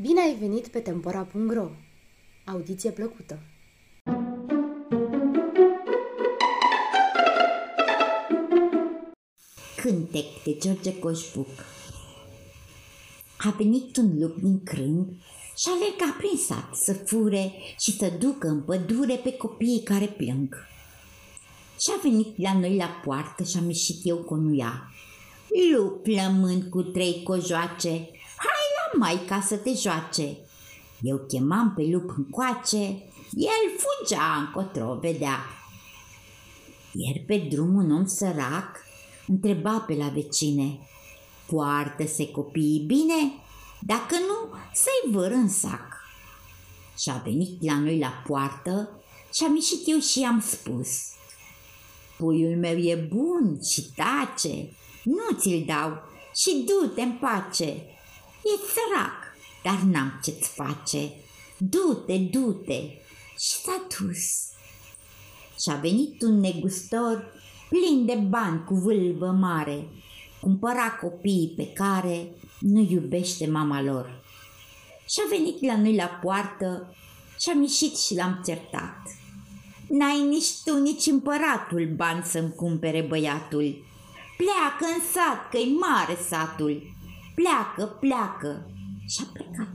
Bine ai venit pe Tempora.ro! Audiție plăcută! Cântec de George Coșbuc A venit un lup din crâng și alerga prin sat să fure și să ducă în pădure pe copiii care plâng. Și a venit la noi la poartă și am ieșit eu cu nuia. Lup plămând cu trei cojoace, hai la maica să te joace. Eu chemam pe lup încoace, el fugea încotro vedea. Iar pe drum un om sărac întreba pe la vecine, poartă-se copiii bine, dacă nu, să-i văr în sac. Și a venit la noi la poartă și am ieșit eu și i-am spus, Puiul meu e bun și tace, nu ți-l dau și du-te în pace. E sărac, dar n-am ce-ți face. Du-te, du-te. Și s-a dus. Și a venit un negustor plin de bani cu vâlvă mare. Cumpăra copiii pe care nu iubește mama lor. Și a venit la noi la poartă și am ieșit și l-am certat. N-ai nici tu, nici împăratul bani să-mi cumpere băiatul. Pleacă în sat, că-i mare satul. Pleacă, pleacă. Și a plecat.